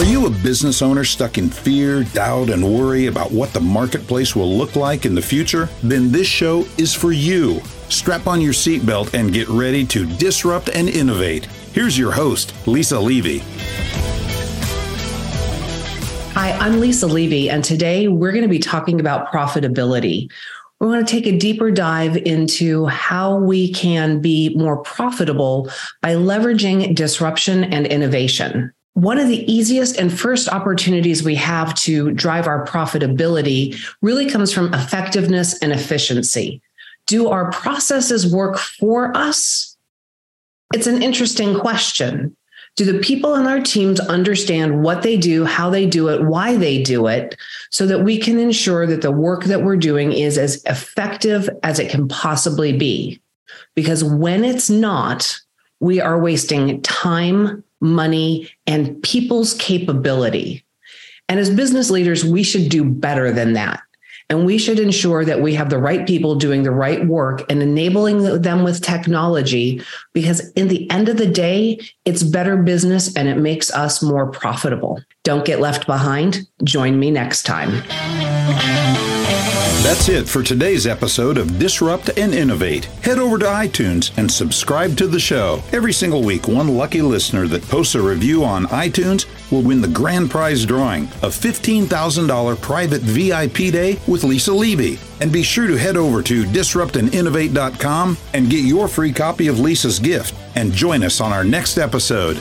Are you a business owner stuck in fear, doubt, and worry about what the marketplace will look like in the future? Then this show is for you. Strap on your seatbelt and get ready to disrupt and innovate. Here's your host, Lisa Levy. Hi, I'm Lisa Levy, and today we're going to be talking about profitability. We want to take a deeper dive into how we can be more profitable by leveraging disruption and innovation. One of the easiest and first opportunities we have to drive our profitability really comes from effectiveness and efficiency. Do our processes work for us? It's an interesting question. Do the people in our teams understand what they do, how they do it, why they do it, so that we can ensure that the work that we're doing is as effective as it can possibly be? Because when it's not, we are wasting time, money, and people's capability. And as business leaders, we should do better than that. And we should ensure that we have the right people doing the right work and enabling them with technology because, in the end of the day, it's better business and it makes us more profitable. Don't get left behind. Join me next time. That's it for today's episode of Disrupt and Innovate. Head over to iTunes and subscribe to the show. Every single week, one lucky listener that posts a review on iTunes will win the grand prize drawing a $15,000 private VIP day with Lisa Levy. And be sure to head over to disruptandinnovate.com and get your free copy of Lisa's gift and join us on our next episode.